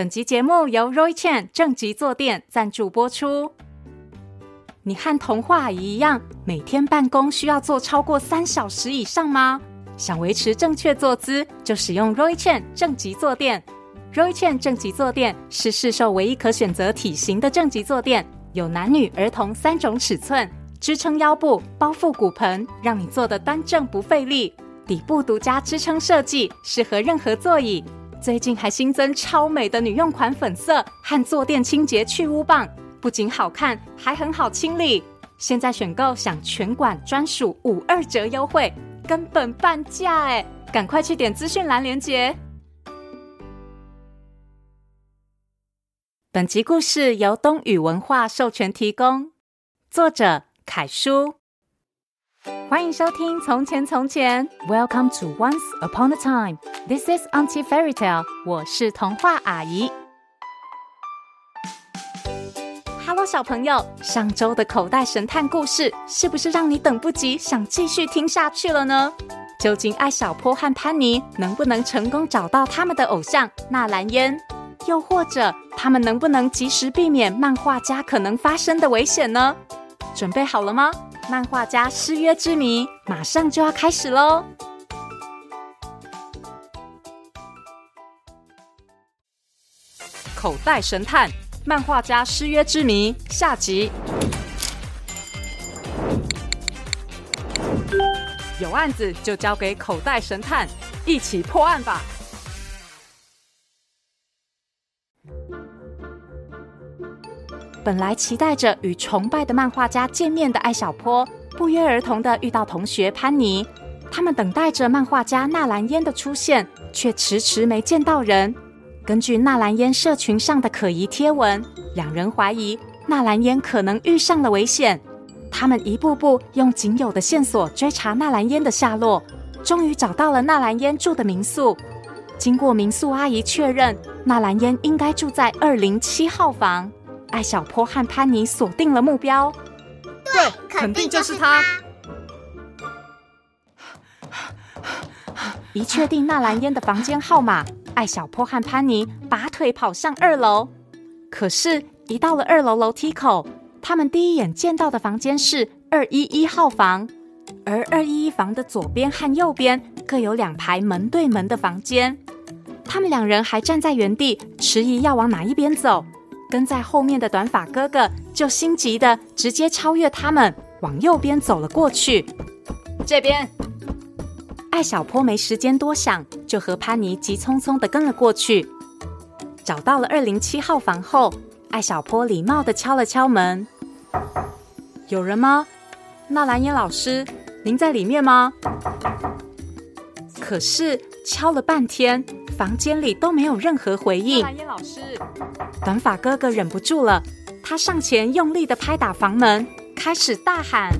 本集节目由 Roy Chen 正极坐垫赞助播出。你和童话一样，每天办公需要坐超过三小时以上吗？想维持正确坐姿，就使用 Roy Chen 正极坐垫。Roy Chen 正极坐垫是市售唯一可选择体型的正极坐垫，有男女儿童三种尺寸，支撑腰部，包覆骨盆，让你坐得端正不费力。底部独家支撑设计，适合任何座椅。最近还新增超美的女用款粉色和坐垫清洁去污棒，不仅好看，还很好清理。现在选购享全馆专属五二折优惠，根本半价哎！赶快去点资讯栏连接。本集故事由东雨文化授权提供，作者凯叔。欢迎收听《从前从前》，Welcome to Once Upon a Time。This is Auntie Fairy Tale。我是童话阿姨。Hello，小朋友，上周的口袋神探故事是不是让你等不及，想继续听下去了呢？究竟艾小坡和潘妮能不能成功找到他们的偶像纳兰嫣？又或者他们能不能及时避免漫画家可能发生的危险呢？准备好了吗？漫画家失约之谜马上就要开始喽！口袋神探：漫画家失约之谜下集。有案子就交给口袋神探，一起破案吧！本来期待着与崇拜的漫画家见面的艾小坡，不约而同地遇到同学潘妮。他们等待着漫画家纳兰嫣的出现，却迟迟没见到人。根据纳兰嫣社群上的可疑贴文，两人怀疑纳兰嫣可能遇上了危险。他们一步步用仅有的线索追查纳兰嫣的下落，终于找到了纳兰嫣住的民宿。经过民宿阿姨确认，纳兰嫣应该住在二零七号房。艾小坡和潘妮锁定了目标，对，肯定就是他。一确定纳兰嫣的房间号码，艾小坡和潘妮拔腿跑上二楼。可是，一到了二楼楼梯口，他们第一眼见到的房间是二一一号房，而二一一房的左边和右边各有两排门对门的房间。他们两人还站在原地，迟疑要往哪一边走。跟在后面的短发哥哥就心急的直接超越他们，往右边走了过去。这边，艾小坡没时间多想，就和潘妮急匆匆的跟了过去。找到了二零七号房后，艾小坡礼貌的敲了敲门：“有人吗？纳兰嫣老师，您在里面吗？”可是敲了半天。房间里都没有任何回应。纳兰嫣老师，短发哥哥忍不住了，他上前用力的拍打房门，开始大喊：“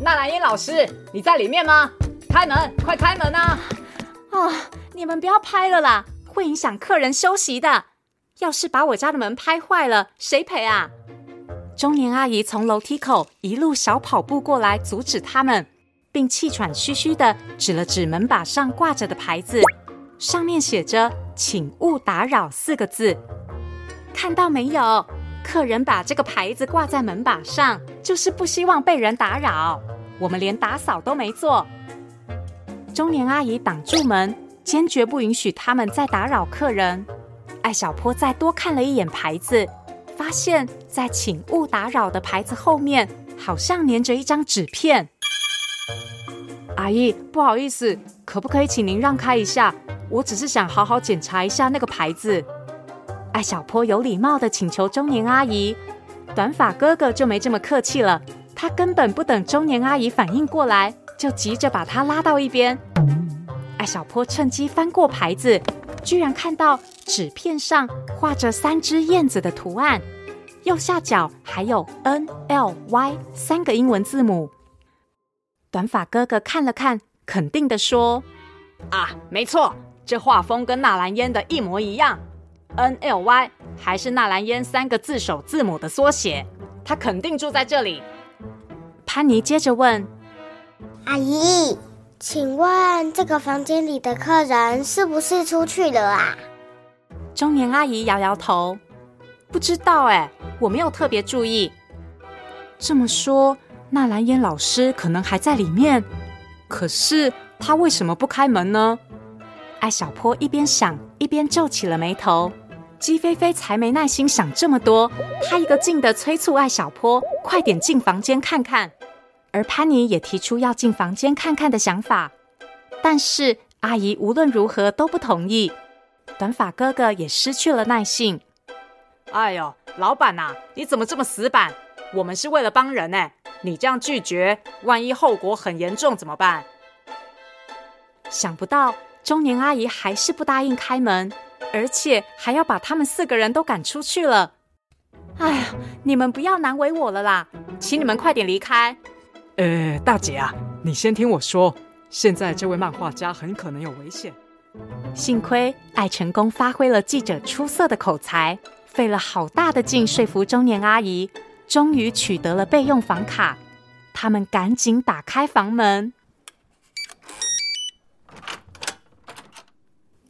纳兰英老师，你在里面吗？开门，快开门啊！”哦，你们不要拍了啦，会影响客人休息的。要是把我家的门拍坏了，谁赔啊？中年阿姨从楼梯口一路小跑步过来，阻止他们，并气喘吁吁的指了指门把上挂着的牌子。上面写着“请勿打扰”四个字，看到没有？客人把这个牌子挂在门把上，就是不希望被人打扰。我们连打扫都没做。中年阿姨挡住门，坚决不允许他们再打扰客人。艾小坡再多看了一眼牌子，发现，在“请勿打扰”的牌子后面，好像粘着一张纸片。阿姨，不好意思，可不可以请您让开一下？我只是想好好检查一下那个牌子。艾小坡有礼貌地请求中年阿姨，短发哥哥就没这么客气了。他根本不等中年阿姨反应过来，就急着把她拉到一边。艾小坡趁机翻过牌子，居然看到纸片上画着三只燕子的图案，右下角还有 N L Y 三个英文字母。短发哥哥看了看，肯定的说：“啊，没错。”这画风跟纳兰嫣的一模一样，N L Y 还是纳兰嫣三个字首字母的缩写，他肯定住在这里。潘妮接着问：“阿姨，请问这个房间里的客人是不是出去了啊？”中年阿姨摇摇头，不知道哎，我没有特别注意。这么说，纳兰烟老师可能还在里面，可是他为什么不开门呢？艾小坡一边想，一边皱起了眉头。鸡飞飞才没耐心想这么多，他一个劲地催促艾小坡快点进房间看看，而潘妮也提出要进房间看看的想法，但是阿姨无论如何都不同意。短发哥哥也失去了耐性。哎呦，老板呐，你怎么这么死板？我们是为了帮人呢，你这样拒绝，万一后果很严重怎么办？想不到中年阿姨还是不答应开门。而且还要把他们四个人都赶出去了。哎呀，你们不要难为我了啦，请你们快点离开。呃，大姐啊，你先听我说，现在这位漫画家很可能有危险。幸亏艾成功发挥了记者出色的口才，费了好大的劲说服中年阿姨，终于取得了备用房卡。他们赶紧打开房门。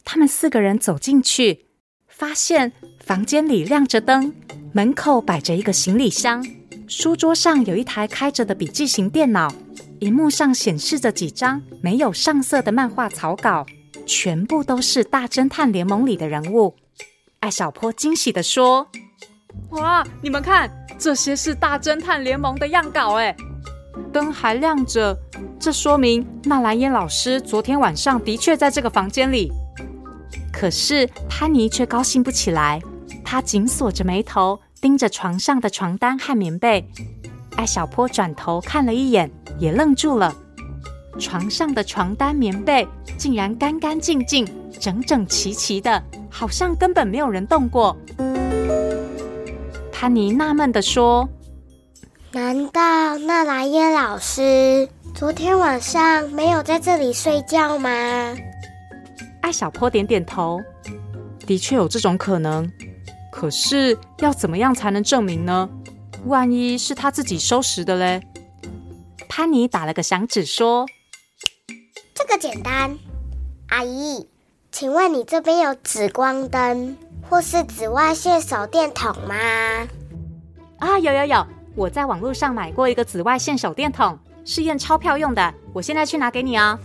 他们四个人走进去，发现房间里亮着灯，门口摆着一个行李箱，书桌上有一台开着的笔记型电脑，荧幕上显示着几张没有上色的漫画草稿，全部都是《大侦探联盟》里的人物。艾小坡惊喜地说：“哇，你们看，这些是《大侦探联盟》的样稿哎！灯还亮着，这说明纳兰嫣老师昨天晚上的确在这个房间里。”可是潘妮却高兴不起来，她紧锁着眉头，盯着床上的床单和棉被。艾小坡转头看了一眼，也愣住了。床上的床单、棉被竟然干干净净、整整齐齐的，好像根本没有人动过。潘妮纳闷地说：“难道纳兰嫣老师昨天晚上没有在这里睡觉吗？”艾小坡点点头，的确有这种可能。可是要怎么样才能证明呢？万一是他自己收拾的嘞？潘妮打了个响指说：“这个简单，阿姨，请问你这边有紫光灯或是紫外线手电筒吗？”啊，有有有，我在网络上买过一个紫外线手电筒，是验钞票用的。我现在去拿给你哦。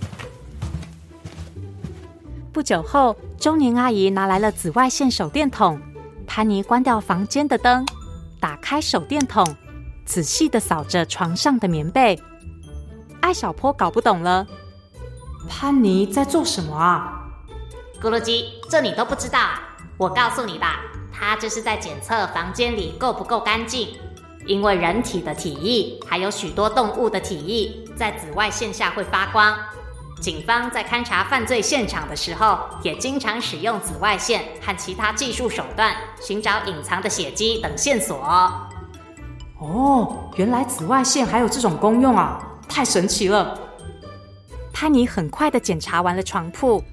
不久后，中年阿姨拿来了紫外线手电筒。潘妮关掉房间的灯，打开手电筒，仔细的扫着床上的棉被。艾小坡搞不懂了，潘妮在做什么啊？咕噜鸡，这你都不知道？我告诉你吧，他这是在检测房间里够不够干净。因为人体的体液，还有许多动物的体液，在紫外线下会发光。警方在勘查犯罪现场的时候，也经常使用紫外线和其他技术手段，寻找隐藏的血迹等线索哦。哦，原来紫外线还有这种功用啊！太神奇了。潘妮很快的检查完了床铺，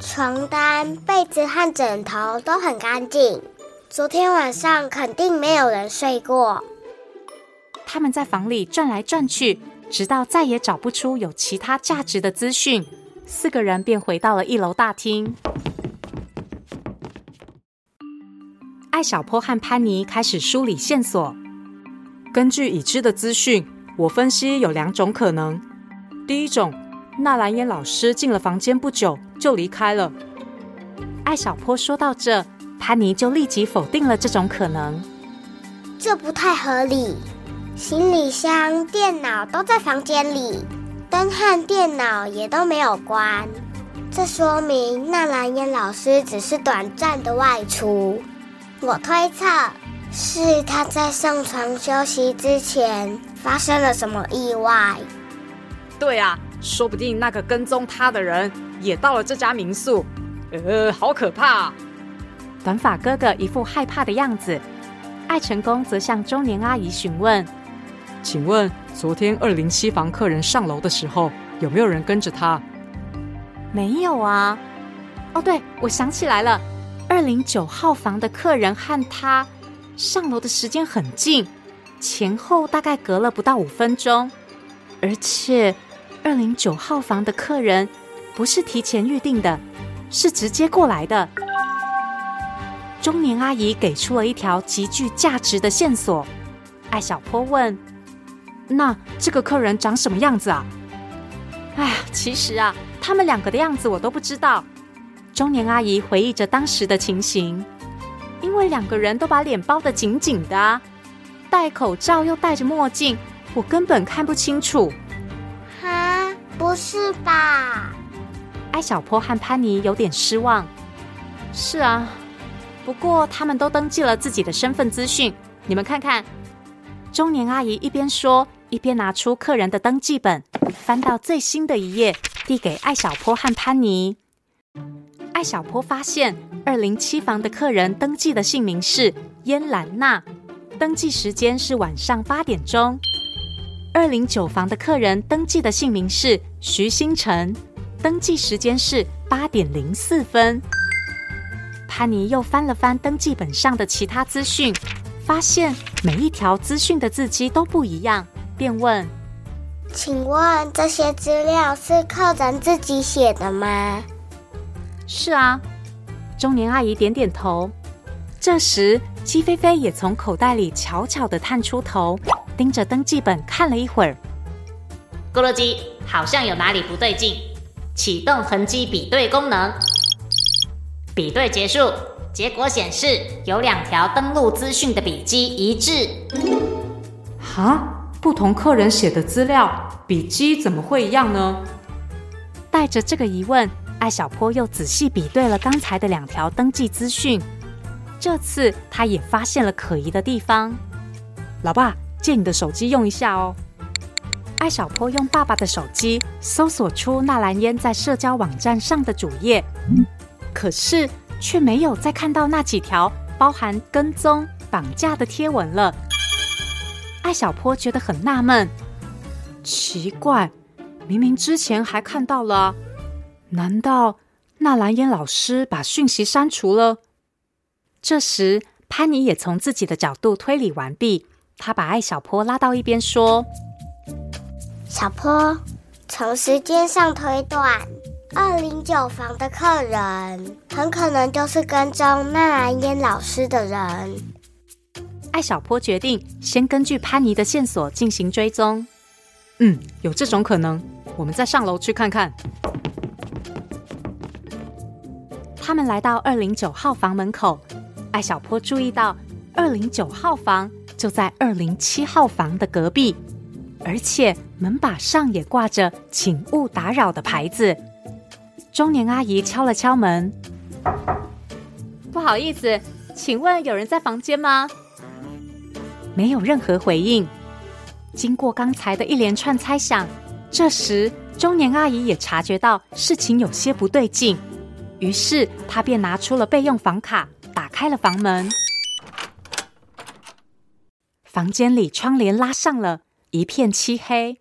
床单、被子和枕头都很干净，昨天晚上肯定没有人睡过。他们在房里转来转去。直到再也找不出有其他价值的资讯，四个人便回到了一楼大厅。艾小坡和潘妮开始梳理线索。根据已知的资讯，我分析有两种可能：第一种，纳兰嫣老师进了房间不久就离开了。艾小坡说到这，潘妮就立即否定了这种可能。这不太合理。行李箱、电脑都在房间里，灯和电脑也都没有关，这说明纳兰嫣老师只是短暂的外出。我推测是他在上床休息之前发生了什么意外。对啊，说不定那个跟踪他的人也到了这家民宿。呃，好可怕！短发哥哥一副害怕的样子，艾成功则向中年阿姨询问。请问，昨天二零七房客人上楼的时候，有没有人跟着他？没有啊。哦，对，我想起来了，二零九号房的客人和他上楼的时间很近，前后大概隔了不到五分钟。而且，二零九号房的客人不是提前预定的，是直接过来的。中年阿姨给出了一条极具价值的线索。艾小坡问：“那这个客人长什么样子啊？”哎呀，其实啊，他们两个的样子我都不知道。中年阿姨回忆着当时的情形，因为两个人都把脸包得紧紧的，戴口罩又戴着墨镜，我根本看不清楚。不是吧？艾小坡和潘妮有点失望。是啊，不过他们都登记了自己的身份资讯，你们看看。中年阿姨一边说，一边拿出客人的登记本，翻到最新的一页，递给艾小坡和潘妮。艾小坡发现，二零七房的客人登记的姓名是燕兰娜，登记时间是晚上八点钟；二零九房的客人登记的姓名是徐星辰，登记时间是八点零四分。潘妮又翻了翻登记本上的其他资讯，发现每一条资讯的字迹都不一样。便问：“请问这些资料是客人自己写的吗？”“是啊。”中年阿姨点点头。这时，鸡飞飞也从口袋里悄悄地探出头，盯着登记本看了一会儿。咕噜鸡好像有哪里不对劲，启动痕迹比对功能。比对结束，结果显示有两条登录资讯的笔记一致。哈？不同客人写的资料，笔记怎么会一样呢？带着这个疑问，艾小坡又仔细比对了刚才的两条登记资讯。这次他也发现了可疑的地方。老爸，借你的手机用一下哦。艾小坡用爸爸的手机搜索出纳兰嫣在社交网站上的主页，可是却没有再看到那几条包含跟踪、绑架的贴文了。艾小坡觉得很纳闷，奇怪，明明之前还看到了，难道纳兰嫣老师把讯息删除了？这时，潘妮也从自己的角度推理完毕，她把艾小坡拉到一边说：“小坡，从时间上推断，二零九房的客人很可能就是跟踪纳兰嫣老师的人。”艾小坡决定先根据潘妮的线索进行追踪。嗯，有这种可能，我们再上楼去看看。他们来到二零九号房门口，艾小坡注意到二零九号房就在二零七号房的隔壁，而且门把上也挂着“请勿打扰”的牌子。中年阿姨敲了敲门：“不好意思，请问有人在房间吗？”没有任何回应。经过刚才的一连串猜想，这时中年阿姨也察觉到事情有些不对劲，于是她便拿出了备用房卡，打开了房门。房间里窗帘拉上了，一片漆黑。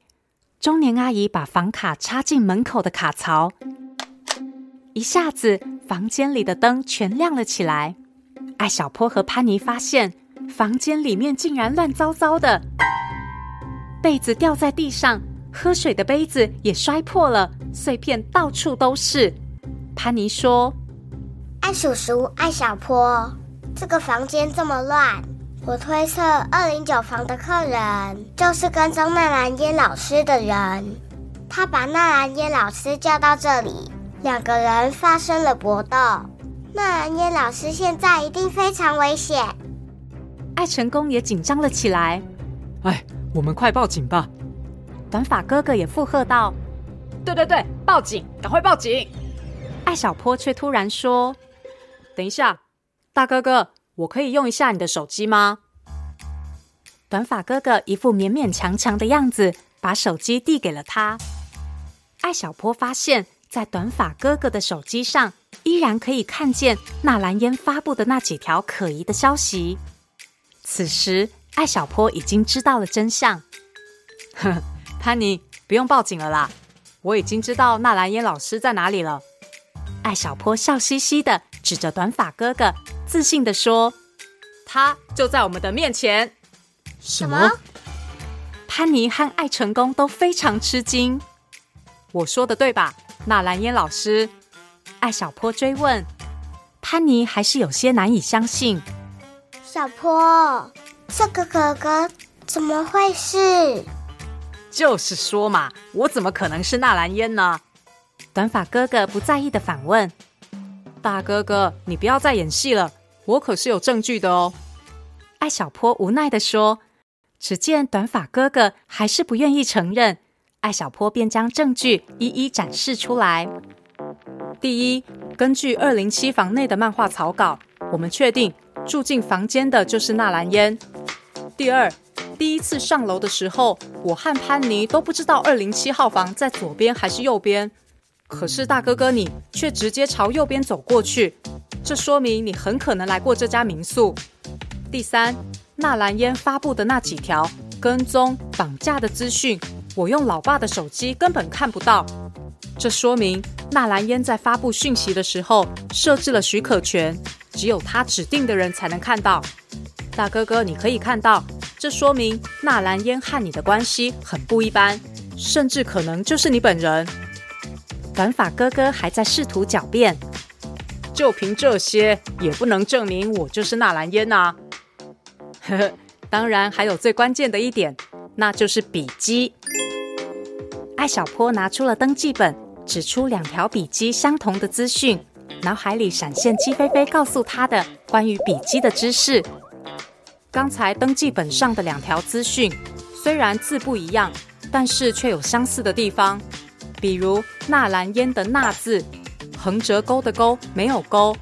中年阿姨把房卡插进门口的卡槽，一下子房间里的灯全亮了起来。艾小坡和潘妮发现。房间里面竟然乱糟糟的，被子掉在地上，喝水的杯子也摔破了，碎片到处都是。潘妮说：“艾叔叔，艾小坡，这个房间这么乱，我推测二零九房的客人就是跟踪纳兰嫣老师的人，他把纳兰嫣老师叫到这里，两个人发生了搏斗。纳兰嫣老师现在一定非常危险。”艾成功也紧张了起来。哎，我们快报警吧！短发哥哥也附和道：“对对对，报警，赶快报警！”艾小坡却突然说：“等一下，大哥哥，我可以用一下你的手机吗？”短发哥哥一副勉勉强强的样子，把手机递给了他。艾小坡发现，在短发哥哥的手机上，依然可以看见纳兰嫣发布的那几条可疑的消息。此时，艾小坡已经知道了真相。呵，潘妮，不用报警了啦，我已经知道纳兰嫣老师在哪里了。艾小坡笑嘻嘻的指着短发哥哥，自信的说：“他就在我们的面前。”什么？潘妮和艾成功都非常吃惊。我说的对吧，纳兰嫣老师？艾小坡追问。潘妮还是有些难以相信。小坡，这个哥哥怎么会是？就是说嘛，我怎么可能是纳兰嫣呢？短发哥哥不在意的反问：“大哥哥，你不要再演戏了，我可是有证据的哦。”艾小坡无奈地说。只见短发哥哥还是不愿意承认，艾小坡便将证据一一展示出来。第一，根据二零七房内的漫画草稿，我们确定住进房间的就是纳兰嫣。第二，第一次上楼的时候，我和潘妮都不知道二零七号房在左边还是右边，可是大哥哥你却直接朝右边走过去，这说明你很可能来过这家民宿。第三，纳兰嫣发布的那几条跟踪、绑架的资讯，我用老爸的手机根本看不到。这说明纳兰嫣在发布讯息的时候设置了许可权，只有他指定的人才能看到。大哥哥，你可以看到，这说明纳兰嫣和你的关系很不一般，甚至可能就是你本人。短发哥哥还在试图狡辩，就凭这些也不能证明我就是纳兰嫣啊。呵呵，当然还有最关键的一点，那就是笔迹。艾小坡拿出了登记本，指出两条笔迹相同的资讯，脑海里闪现鸡飞飞告诉他的关于笔迹的知识。刚才登记本上的两条资讯，虽然字不一样，但是却有相似的地方，比如纳兰嫣的“纳”字，横折钩的“钩”没有钩。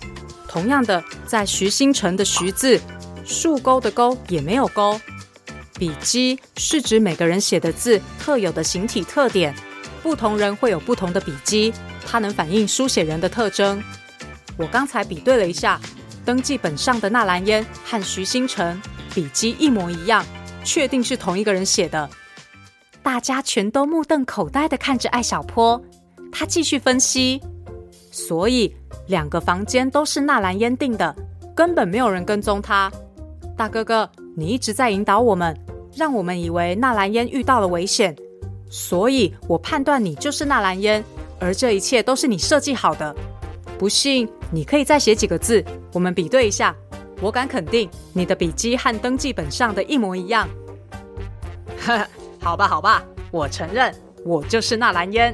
同样的，在徐星辰的“徐”字。竖钩的钩也没有钩。笔迹是指每个人写的字特有的形体特点，不同人会有不同的笔迹，它能反映书写人的特征。我刚才比对了一下，登记本上的纳兰嫣和徐星辰笔迹一模一样，确定是同一个人写的。大家全都目瞪口呆地看着艾小坡，他继续分析，所以两个房间都是纳兰嫣订的，根本没有人跟踪他。大哥哥，你一直在引导我们，让我们以为纳兰嫣遇到了危险，所以我判断你就是纳兰嫣，而这一切都是你设计好的。不信，你可以再写几个字，我们比对一下。我敢肯定，你的笔记和登记本上的一模一样。呵呵，好吧，好吧，我承认，我就是纳兰嫣。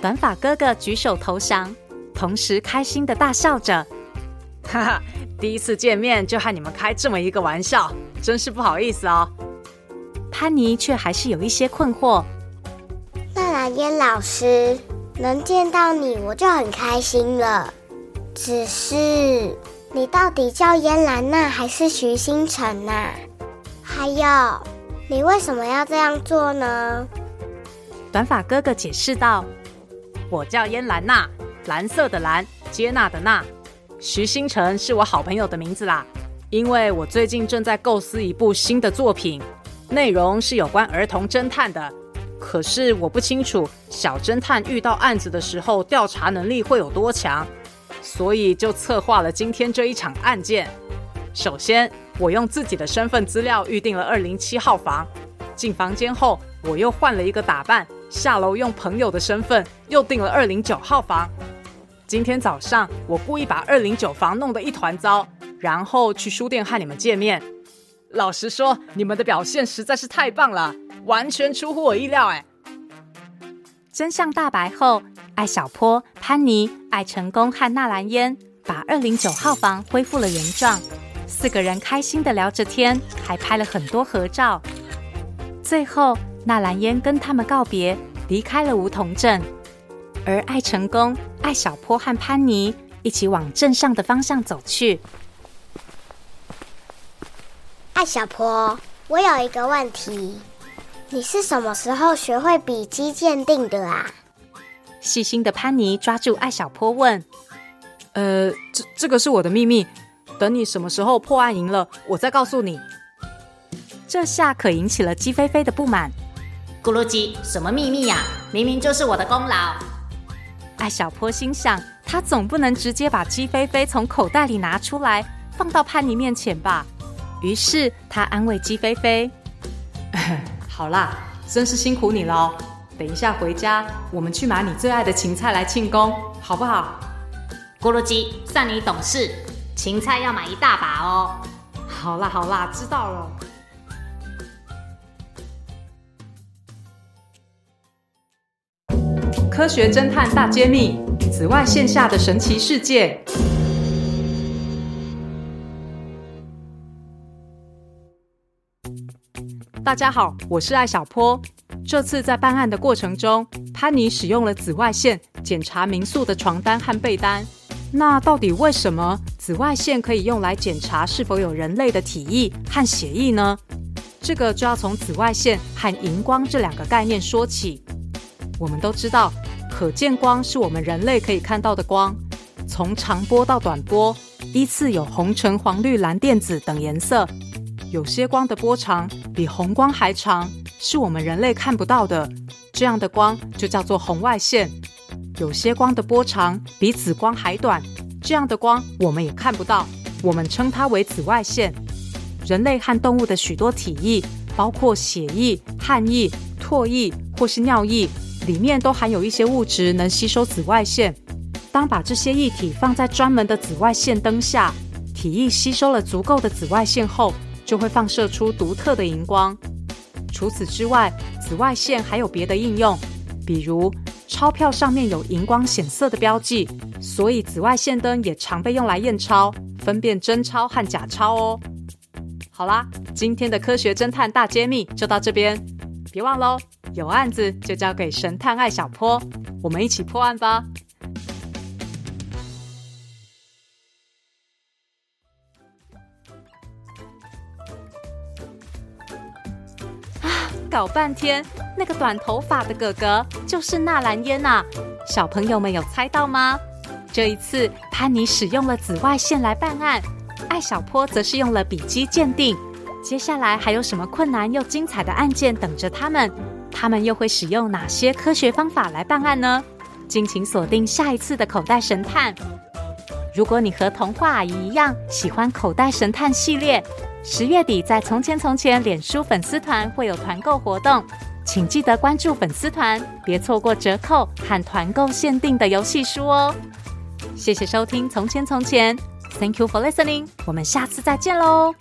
短发哥哥举手投降，同时开心的大笑着。哈哈。第一次见面就和你们开这么一个玩笑，真是不好意思哦。潘妮却还是有一些困惑。纳兰嫣老师，能见到你我就很开心了。只是你到底叫嫣兰娜还是徐星辰呐、啊？还有，你为什么要这样做呢？短发哥哥解释道：“我叫嫣兰娜，蓝色的蓝，接纳的纳。”徐星辰是我好朋友的名字啦，因为我最近正在构思一部新的作品，内容是有关儿童侦探的。可是我不清楚小侦探遇到案子的时候调查能力会有多强，所以就策划了今天这一场案件。首先，我用自己的身份资料预定了二零七号房，进房间后我又换了一个打扮，下楼用朋友的身份又订了二零九号房。今天早上，我故意把二零九房弄得一团糟，然后去书店和你们见面。老实说，你们的表现实在是太棒了，完全出乎我意料。哎，真相大白后，艾小坡、潘妮、艾成功和纳兰嫣把二零九号房恢复了原状，四个人开心的聊着天，还拍了很多合照。最后，纳兰嫣跟他们告别，离开了梧桐镇。而艾成功、艾小坡和潘妮一起往镇上的方向走去。艾小坡，我有一个问题，你是什么时候学会笔迹鉴定的啊？细心的潘妮抓住艾小坡问：“呃，这这个是我的秘密，等你什么时候破案赢了，我再告诉你。”这下可引起了鸡飞飞的不满。咕噜鸡，什么秘密呀？明明就是我的功劳。艾小坡心想，他总不能直接把鸡飞飞从口袋里拿出来，放到潘妮面前吧。于是他安慰鸡飞飞：“ 好啦，真是辛苦你了哦。等一下回家，我们去买你最爱的芹菜来庆功，好不好？”“咕咕噜鸡，算你懂事。芹菜要买一大把哦。好啦好啦，知道了。科学侦探大揭秘：紫外线下的神奇世界。大家好，我是艾小坡。这次在办案的过程中，潘妮使用了紫外线检查民宿的床单和被单。那到底为什么紫外线可以用来检查是否有人类的体液和血液呢？这个就要从紫外线和荧光这两个概念说起。我们都知道，可见光是我们人类可以看到的光，从长波到短波，依次有红、橙、黄、绿、蓝、靛、紫等颜色。有些光的波长比红光还长，是我们人类看不到的，这样的光就叫做红外线。有些光的波长比紫光还短，这样的光我们也看不到，我们称它为紫外线。人类和动物的许多体液，包括血液、汗液、唾液或是尿液，里面都含有一些物质能吸收紫外线。当把这些液体放在专门的紫外线灯下，体液吸收了足够的紫外线后，就会放射出独特的荧光。除此之外，紫外线还有别的应用，比如，钞票上面有荧光显色的标记，所以紫外线灯也常被用来验钞，分辨真钞和假钞哦。好啦，今天的科学侦探大揭秘就到这边，别忘喽，有案子就交给神探艾小坡，我们一起破案吧。搞半天，那个短头发的哥哥就是纳兰嫣呐！小朋友们有猜到吗？这一次，潘妮使用了紫外线来办案，艾小坡则是用了笔迹鉴定。接下来还有什么困难又精彩的案件等着他们？他们又会使用哪些科学方法来办案呢？敬请锁定下一次的口袋神探。如果你和童话阿姨一样喜欢口袋神探系列，十月底在《从前从前》脸书粉丝团会有团购活动，请记得关注粉丝团，别错过折扣和团购限定的游戏书哦。谢谢收听《从前从前》，Thank you for listening，我们下次再见喽。